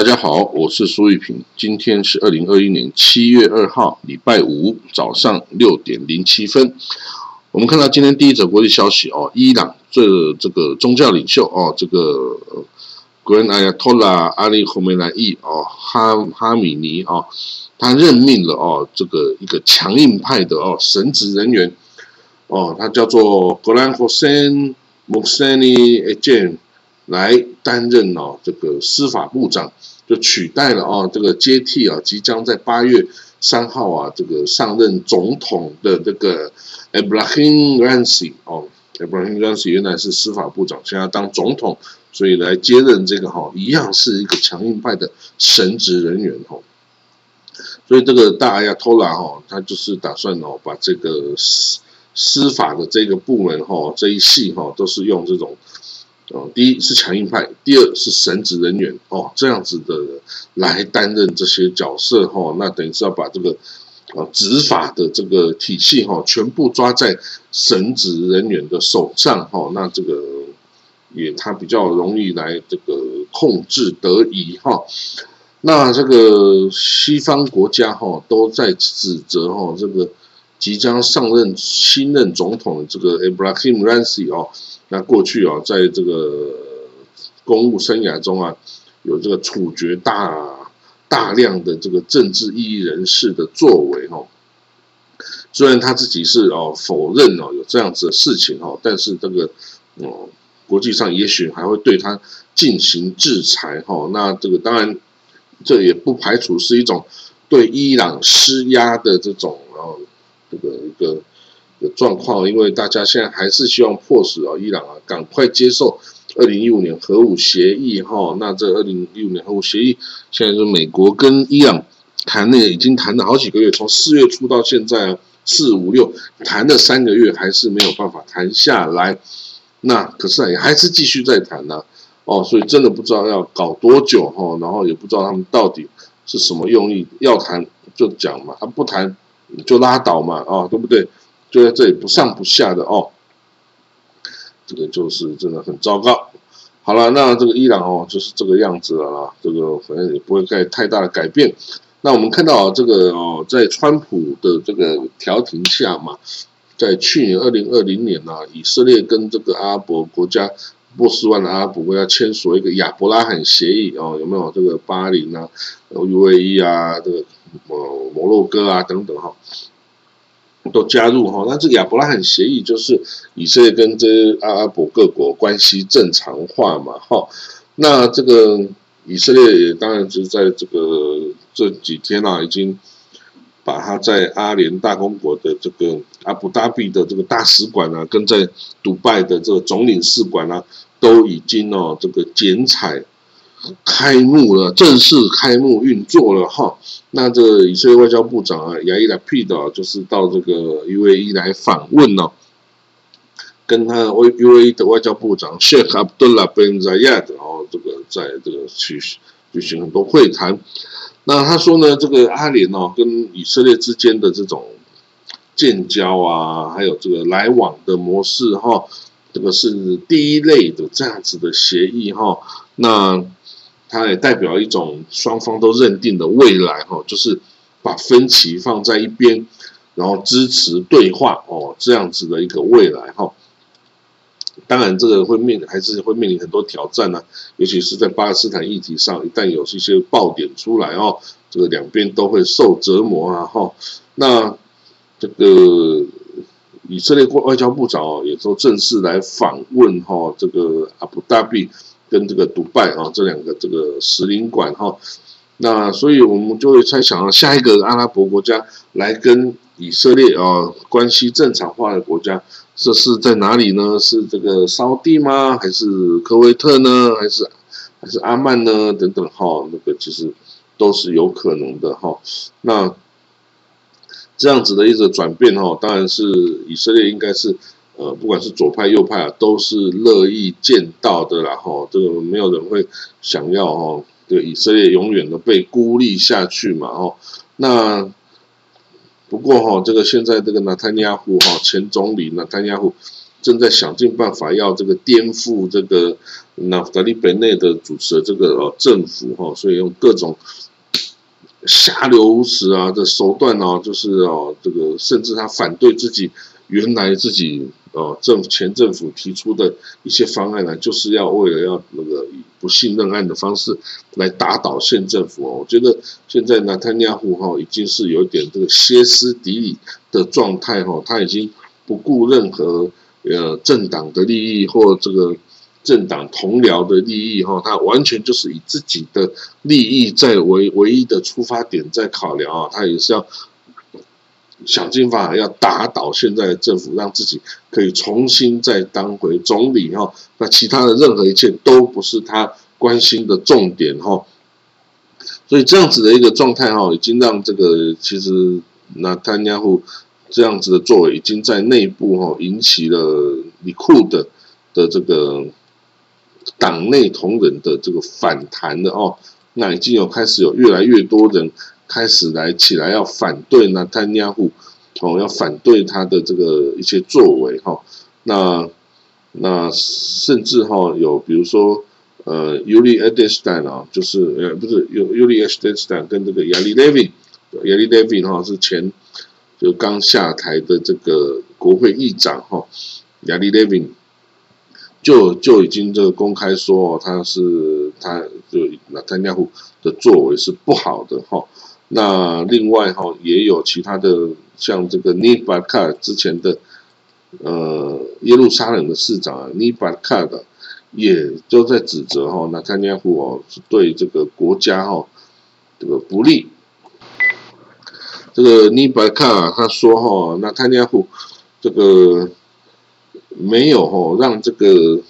大家好，我是苏玉平。今天是二零二一年七月二号，礼拜五早上六点零七分。我们看到今天第一则国际消息哦，伊朗这这个宗教领袖哦，这个 Grand Ayatollah Ali Khamenei 哦，哈哈米尼哦，他任命了哦，这个一个强硬派的哦神职人员哦，他叫做 Ghulam Hossein Mohseni Ejei 来担任哦这个司法部长。就取代了啊，这个接替啊，即将在八月三号啊，这个上任总统的这个 Abraham Raisi 哦，Abraham Raisi 原来是司法部长，现在当总统，所以来接任这个哈，一样是一个强硬派的神职人员哈。所以这个大亚托拉哈，他就是打算哦，把这个司司法的这个部门哈，这一系哈，都是用这种。哦，第一是强硬派，第二是神职人员哦，这样子的来担任这些角色哈，那等于是要把这个啊执法的这个体系哈，全部抓在神职人员的手上哈，那这个也他比较容易来这个控制得宜哈，那这个西方国家哈都在指责哈这个即将上任新任总统的这个 Ibrahim Raisi 哦。那过去啊，在这个公务生涯中啊，有这个处决大大量的这个政治异议人士的作为哦。虽然他自己是哦否认哦有这样子的事情哦，但是这个哦国际上也许还会对他进行制裁哈。那这个当然这也不排除是一种对伊朗施压的这种哦这个一个。的状况，因为大家现在还是希望迫使啊伊朗啊赶快接受二零一五年核武协议哈。那这二零一五年核武协议，现在是美国跟伊朗谈的已经谈了好几个月，从四月初到现在四五六谈了三个月，还是没有办法谈下来。那可是也还是继续在谈呢哦，所以真的不知道要搞多久哈，然后也不知道他们到底是什么用意，要谈就讲嘛，他不谈就拉倒嘛啊，对不对？就在这里不上不下的哦，这个就是真的很糟糕。好了，那这个伊朗哦就是这个样子了啦，这个反正也不会太太大的改变。那我们看到这个哦，在川普的这个调停下嘛，在去年二零二零年呢，以色列跟这个阿拉伯国家波斯湾的阿拉伯国家签署一个亚伯拉罕协议哦，有没有这个巴林啊、UAE 啊、这个摩摩洛哥啊等等哈。都加入哈，那这个亚伯拉罕协议就是以色列跟这阿拉伯各国关系正常化嘛哈。那这个以色列也当然就是在这个这几天啊，已经把他在阿联大公国的这个阿布达比的这个大使馆啊，跟在迪拜的这个总领事馆啊，都已经哦这个剪彩。开幕了，正式开幕运作了哈。那这以色列外交部长啊，亚伊拉皮的，就是到这个 UAE 来访问呢，跟他 UAE 的外交部长 Sheikh Abdullah bin Zayed，然后这个在这个去举行很多会谈。那他说呢，这个阿联哦，跟以色列之间的这种建交啊，还有这个来往的模式哈，这个是第一类的这样子的协议哈。那它也代表一种双方都认定的未来，哈，就是把分歧放在一边，然后支持对话，哦，这样子的一个未来，哈。当然，这个会面还是会面临很多挑战呢，尤其是在巴勒斯坦议题上，一旦有一些爆点出来，哦，这个两边都会受折磨啊，哈。那这个以色列国外交部长哦，也都正式来访问，哈，这个阿布达比。跟这个独拜啊，这两个这个使领馆哈，那所以我们就会猜想啊，下一个阿拉伯国家来跟以色列啊关系正常化的国家，这是在哪里呢？是这个沙地吗？还是科威特呢？还是还是阿曼呢？等等哈，那个其实都是有可能的哈。那这样子的一个转变哈，当然是以色列应该是。呃，不管是左派右派啊，都是乐意见到的啦。哈，这个没有人会想要哈，这个以色列永远的被孤立下去嘛。哦，那不过哈，这个现在这个纳坦尼亚胡哈前总理纳坦尼亚胡正在想尽办法要这个颠覆这个纳夫达利本内的主持的这个呃政府哈，所以用各种下流无耻啊的手段哦，就是哦这个甚至他反对自己原来自己呃政前政府提出的一些方案呢，就是要为了要那个以不信任案的方式来打倒现政府哦。我觉得现在纳坦尼亚胡哈已经是有点这个歇斯底里的状态哈，他已经不顾任何。呃，政党的利益或这个政党同僚的利益哈，他完全就是以自己的利益在为唯一的出发点在考量啊，他也是要想尽办法要打倒现在的政府，让自己可以重新再当回总理哈。那其他的任何一切都不是他关心的重点哈。所以这样子的一个状态哈，已经让这个其实那他家户。这样子的作为已经在内部哈引起了李库的的这个党内同仁的这个反弹的哦，那已经有开始有越来越多人开始来起来要反对纳坦亚胡哦，要反对他的这个一些作为哈，那那甚至哈有比如说呃尤里埃德斯坦啊，就是呃不是尤尤里埃德斯坦跟这个亚历雷维亚历雷维哈是前。就刚下台的这个国会议长哈，亚历雷宾，就就已经这个公开说，他是他就那丹尼胡的作为是不好的哈。那另外哈也有其他的，像这个尼巴卡之前的呃耶路撒冷的市长尼巴卡的，也都在指责哈那丹尼胡哦对这个国家哈这个不利。这个尼巴卡他说哈，那他家户这个没有哈让这个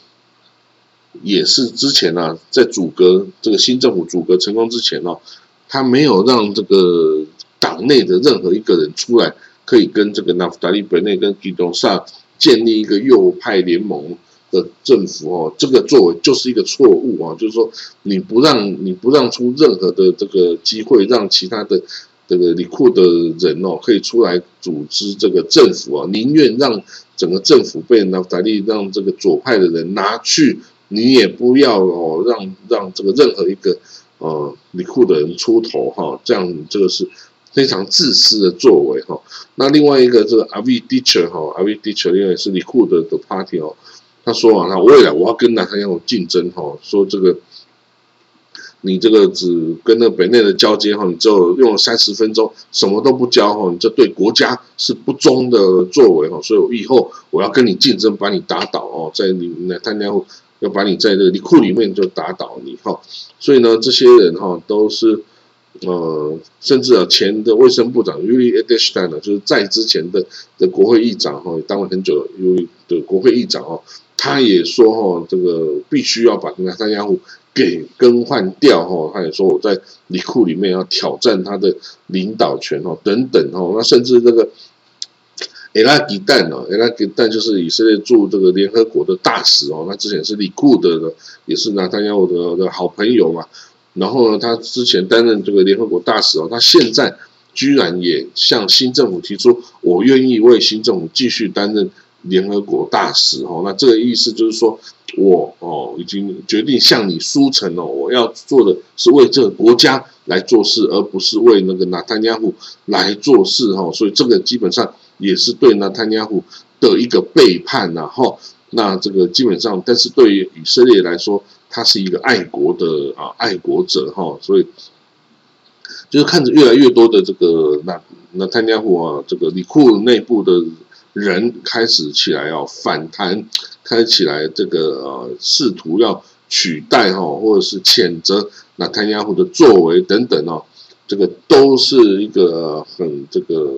也是之前啊，在阻隔这个新政府阻隔成功之前哦，他没有让这个党内的任何一个人出来，可以跟这个纳夫达利本内跟基东萨建立一个右派联盟的政府哦，这个作为就是一个错误啊，就是说你不让你不让出任何的这个机会，让其他的。这个李库的人哦，可以出来组织这个政府啊，宁愿让整个政府被纳达利让这个左派的人拿去，你也不要哦，让让这个任何一个呃李库的人出头哈，这样这个是非常自私的作为哈。那另外一个这个阿 V d i c h e r 哈，阿 V d i c h e r 因为是李库的的 party 哦，他说啊，他未来我要跟纳他要竞争哈，说这个。你这个只跟那北内的交接哈，你就用了三十分钟，什么都不交哈，你这对国家是不忠的作为哈，所以我以后我要跟你竞争，把你打倒哦，在你那他家伙要把你在这个库里面就打倒你哈，所以呢，这些人哈都是呃，甚至啊前的卫生部长 Uli e d e s t e i n 呢，就是在之前的的国会议长哈，当了很久，Uli 的国会议长哦，他也说哈，这个必须要把那三家户。给更换掉哈，他也说我在里库里面要挑战他的领导权哦，等等哦，那甚至这个埃拉吉旦哦，埃拉吉旦就是以色列驻这个联合国的大使哦，那之前是里库德的，也是拿他要的的好朋友嘛。然后呢，他之前担任这个联合国大使哦，他现在居然也向新政府提出，我愿意为新政府继续担任联合国大使哦。那这个意思就是说。我哦，已经决定向你书成了。我要做的是为这个国家来做事，而不是为那个纳坦亚胡来做事哈。所以这个基本上也是对纳坦亚胡的一个背叛呐哈。那这个基本上，但是对于以色列来说，他是一个爱国的啊爱国者哈。所以就是看着越来越多的这个那那坦亚胡啊，这个里库内部的人开始起来要反弹。开起来，这个呃，试图要取代哈，或者是谴责那坦亚胡的作为等等哦，这个都是一个很这个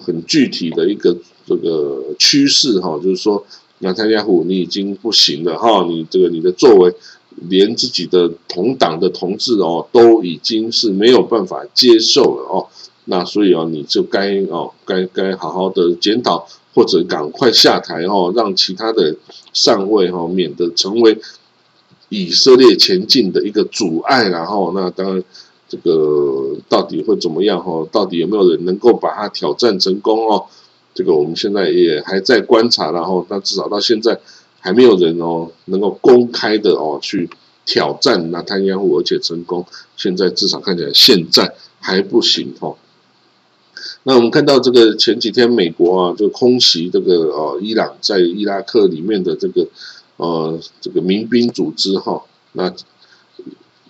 很具体的一个这个趋势哈，就是说那坦亚胡你已经不行了哈，你这个你的作为连自己的同党的同志哦都已经是没有办法接受了哦，那所以哦你就该哦该该好好的检讨。或者赶快下台哦，让其他的上位哈，免得成为以色列前进的一个阻碍。然后，那当然，这个到底会怎么样哈？到底有没有人能够把它挑战成功哦？这个我们现在也还在观察，然后那至少到现在还没有人哦能够公开的哦去挑战纳坦亚胡，而且成功。现在至少看起来现在还不行哦。那我们看到这个前几天美国啊就空袭这个呃伊朗在伊拉克里面的这个呃这个民兵组织哈，那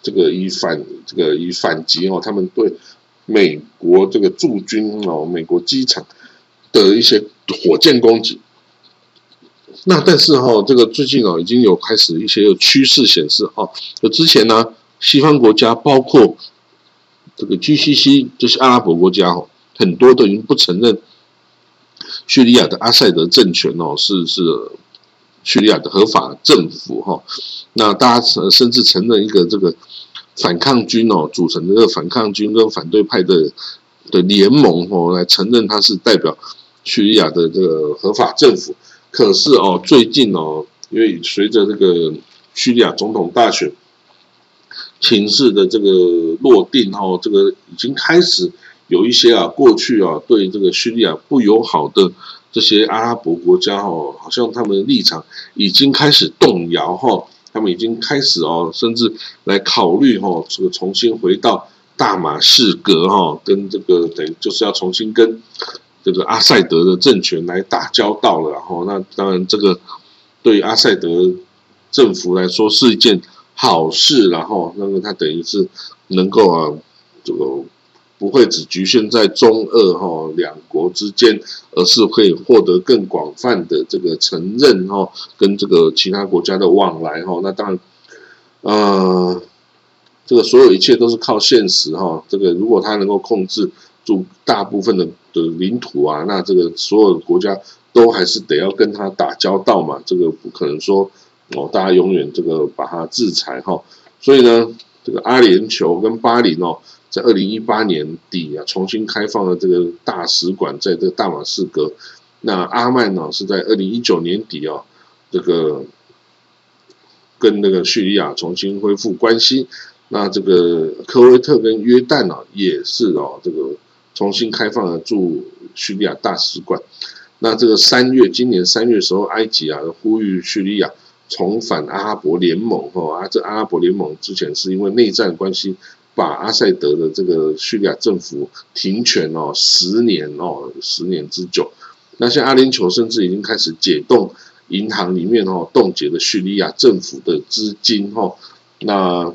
这个以反这个以反击哦，他们对美国这个驻军哦美国机场的一些火箭攻击。那但是哈这个最近哦已经有开始一些趋势显示哦，就之前呢西方国家包括这个 GCC 这些阿拉伯国家哦。很多都已经不承认叙利亚的阿塞德政权哦，是是叙利亚的合法政府哈。那大家甚至承认一个这个反抗军哦组成的这个反抗军跟反对派的的联盟哦，来承认他是代表叙利亚的这个合法政府。可是哦，最近哦，因为随着这个叙利亚总统大选情势的这个落定哦，这个已经开始。有一些啊，过去啊，对这个叙利亚不友好的这些阿拉伯国家哈，好像他们的立场已经开始动摇哈，他们已经开始哦，甚至来考虑哈，这个重新回到大马士革哈，跟这个等于就是要重新跟这个阿塞德的政权来打交道了然后。那当然，这个对阿塞德政府来说是一件好事，然后那么他等于是能够啊，这个。不会只局限在中俄哈两国之间，而是会获得更广泛的这个承认哈，跟这个其他国家的往来哈。那当然，呃，这个所有一切都是靠现实哈。这个如果他能够控制住大部分的的领土啊，那这个所有的国家都还是得要跟他打交道嘛。这个不可能说哦，大家永远这个把他制裁哈。所以呢，这个阿联酋跟巴林哦。在二零一八年底啊，重新开放了这个大使馆，在这个大马士革。那阿曼呢，是在二零一九年底啊，这个跟那个叙利亚重新恢复关系。那这个科威特跟约旦呢，也是哦，这个重新开放了驻叙利亚大使馆。那这个三月，今年三月时候，埃及啊呼吁叙利亚重返阿拉伯联盟。哈啊，这阿拉伯联盟之前是因为内战关系。把阿塞德的这个叙利亚政府停权哦，十年哦，十年之久。那像阿联酋甚至已经开始解冻银行里面哦冻结了叙利亚政府的资金哈。那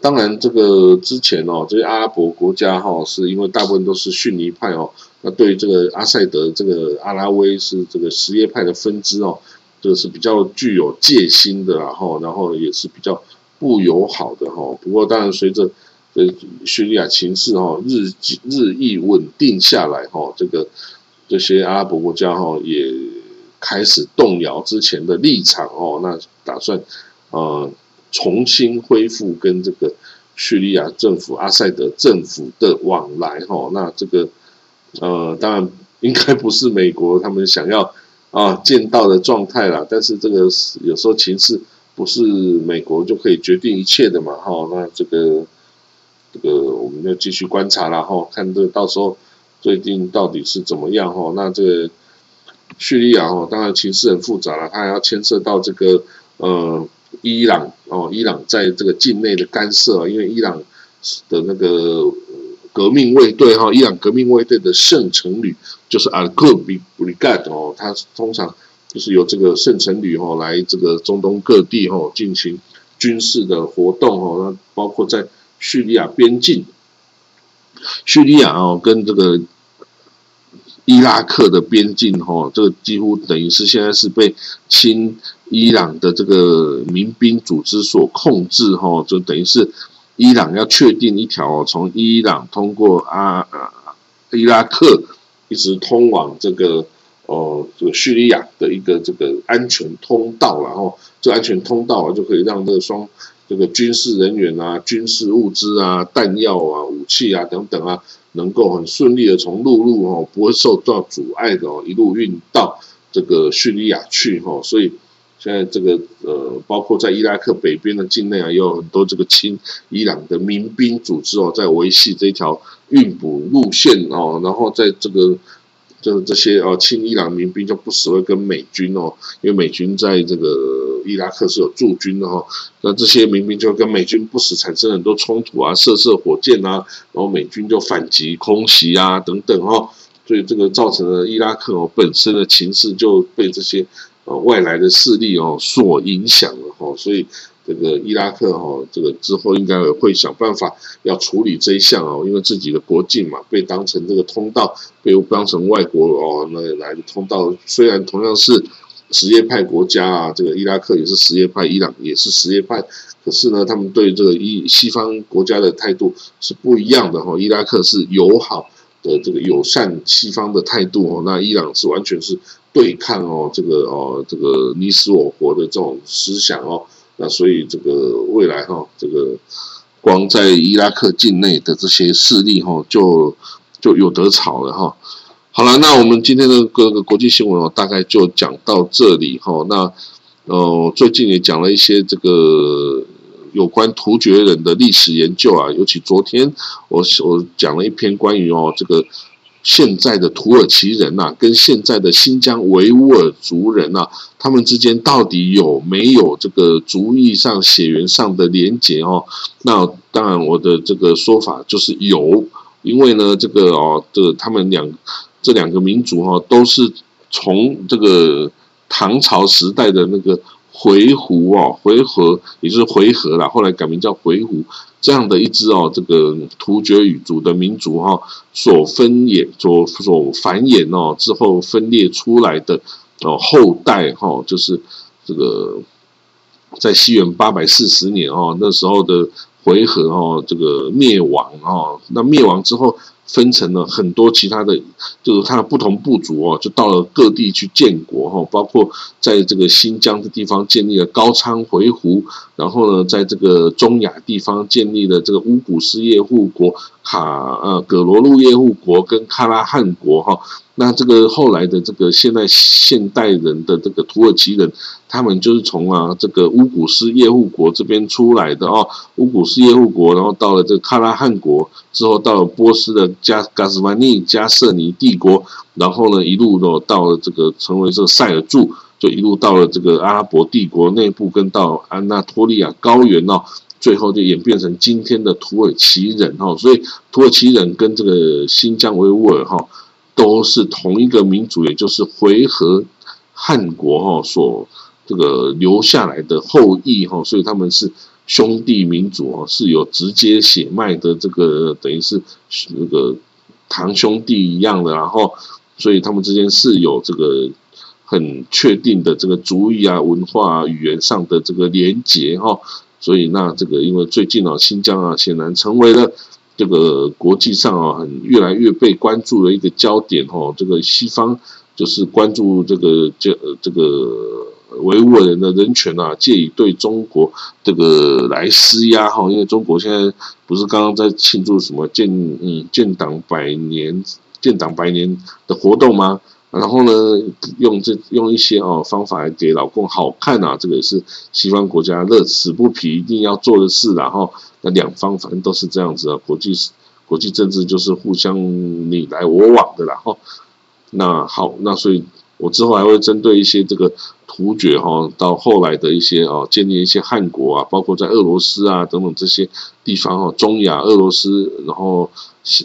当然，这个之前哦，这些阿拉伯国家哈，是因为大部分都是逊尼派哦，那对这个阿塞德这个阿拉维是这个什叶派的分支哦，这个是比较具有戒心的，然后然后也是比较。不友好的哈，不过当然随着呃叙利亚情势哈日日益稳定下来哈，这个这些阿拉伯国家哈也开始动摇之前的立场哦，那打算呃重新恢复跟这个叙利亚政府阿塞德政府的往来哈，那这个呃当然应该不是美国他们想要啊见到的状态啦，但是这个有时候情势。不是美国就可以决定一切的嘛？哈，那这个这个我们要继续观察了哈，看这到时候最近到底是怎么样哈？那这个叙利亚哈，当然情势很复杂了，它还要牵涉到这个呃伊朗哦，伊朗在这个境内的干涉，因为伊朗的那个革命卫队哈，伊朗革命卫队的圣城旅就是阿克比布里盖哦，它通常。就是由这个圣城旅哈来这个中东各地哈进行军事的活动哦，那包括在叙利亚边境，叙利亚哦跟这个伊拉克的边境哈，这个几乎等于是现在是被亲伊朗的这个民兵组织所控制哈，就等于是伊朗要确定一条从伊朗通过阿伊拉克一直通往这个。哦，这个叙利亚的一个这个安全通道，然后这安全通道啊，就可以让这双这个军事人员啊、军事物资啊、弹药啊、武器啊等等啊，能够很顺利的从陆路哦，不会受到阻碍的哦，一路运到这个叙利亚去哈。所以现在这个呃，包括在伊拉克北边的境内啊，也有很多这个亲伊朗的民兵组织哦，在维系这条运补路线哦，然后在这个。就是这些啊亲伊朗民兵就不时会跟美军哦，因为美军在这个伊拉克是有驻军的哈，那这些民兵就跟美军不时产生很多冲突啊，射射火箭啊，然后美军就反击空袭啊等等哈，所以这个造成了伊拉克哦本身的情势就被这些呃外来的势力哦所影响了哈，所以。这个伊拉克哈，这个之后应该会想办法要处理这一项哦，因为自己的国境嘛，被当成这个通道，被当成外国哦那来的通道。虽然同样是什叶派国家啊，这个伊拉克也是什叶派，伊朗也是什叶派，可是呢，他们对这个伊西方国家的态度是不一样的哈。伊拉克是友好的这个友善西方的态度哦，那伊朗是完全是对抗哦，这个哦这个你死我活的这种思想哦。那所以这个未来哈，这个光在伊拉克境内的这些势力哈，就就有得吵了哈。好了，那我们今天的各个国际新闻哦，大概就讲到这里哈。那呃，最近也讲了一些这个有关突厥人的历史研究啊，尤其昨天我我讲了一篇关于哦这个。现在的土耳其人呐，跟现在的新疆维吾尔族人呐，他们之间到底有没有这个族裔上、血缘上的连结哦？那当然，我的这个说法就是有，因为呢，这个哦，这他们两这两个民族哈，都是从这个唐朝时代的那个回鹘哦，回纥也就是回纥啦，后来改名叫回鹘。这样的一支哦，这个突厥语族的民族哈，所分衍、所所繁衍哦之后分裂出来的哦后代哈，就是这个在西元八百四十年哦，那时候的回纥哦，这个灭亡哦，那灭亡之后。分成了很多其他的，就是它的不同部族哦，就到了各地去建国哈，包括在这个新疆的地方建立了高昌回鹘，然后呢，在这个中亚地方建立了这个乌古斯叶护国、卡呃葛罗路叶护国跟喀拉汗国哈。那这个后来的这个现代现代人的这个土耳其人，他们就是从啊这个乌古斯叶护国这边出来的哦，乌古斯叶护国，然后到了这个喀拉汗国之后，到了波斯的加嘎斯曼尼加瑟尼帝国，然后呢一路的到了这个成为这个塞尔柱，就一路到了这个阿拉伯帝国内部，跟到安纳托利亚高原哦，最后就演变成今天的土耳其人哈，所以土耳其人跟这个新疆维吾尔哈。都是同一个民族，也就是回纥汉国哈所这个留下来的后裔哈，所以他们是兄弟民族哦，是有直接血脉的这个等于是那个堂兄弟一样的，然后所以他们之间是有这个很确定的这个族裔啊、文化啊、语言上的这个连结哈，所以那这个因为最近啊，新疆啊显然成为了。这个国际上啊，很越来越被关注的一个焦点哈。这个西方就是关注这个这这个维吾尔人的人权啊，借以对中国这个来施压哈。因为中国现在不是刚刚在庆祝什么建嗯建党百年建党百年的活动吗？然后呢，用这用一些哦方法来给老公好看啊，这个也是西方国家乐此不疲一定要做的事。然后那两方反正都是这样子啊，国际国际政治就是互相你来我往的。然后那好，那所以我之后还会针对一些这个突厥哈，到后来的一些哦建立一些汉国啊，包括在俄罗斯啊等等这些地方哈，中亚、俄罗斯，然后。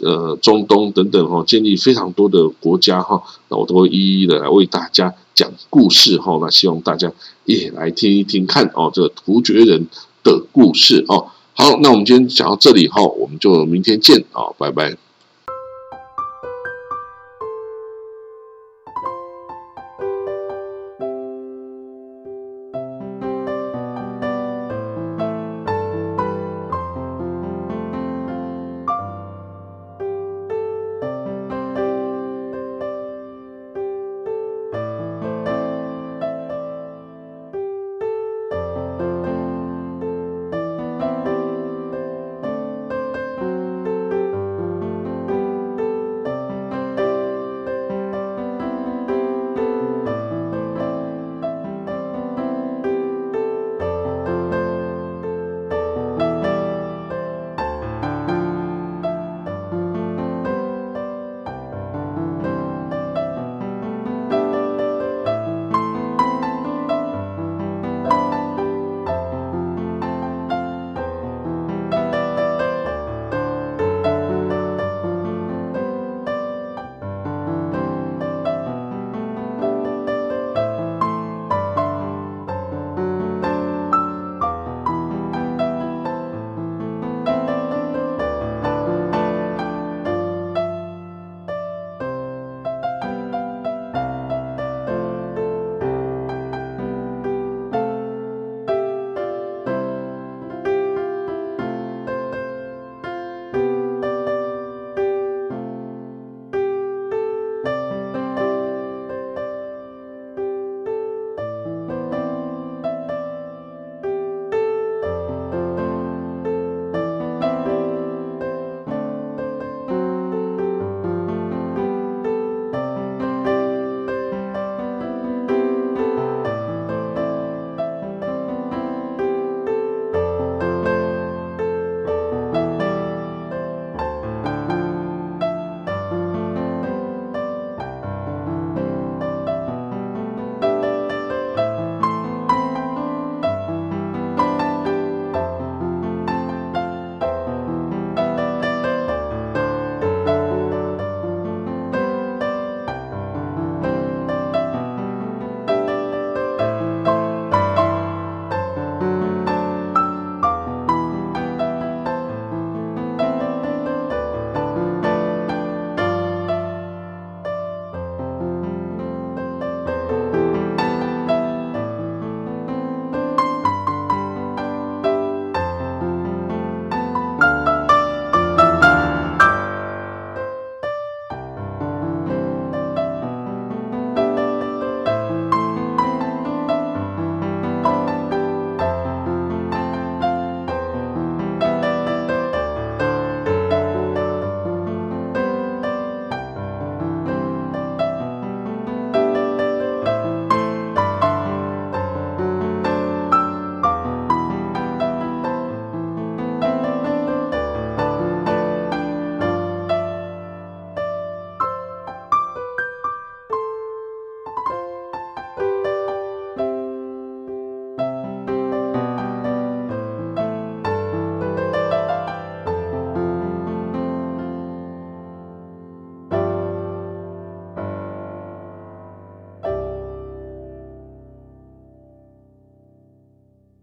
呃，中东等等哈，建立非常多的国家哈，那我都会一一的来为大家讲故事哈。那希望大家也来听一听看哦，这个突厥人的故事哦。好，那我们今天讲到这里哈，我们就明天见啊，拜拜。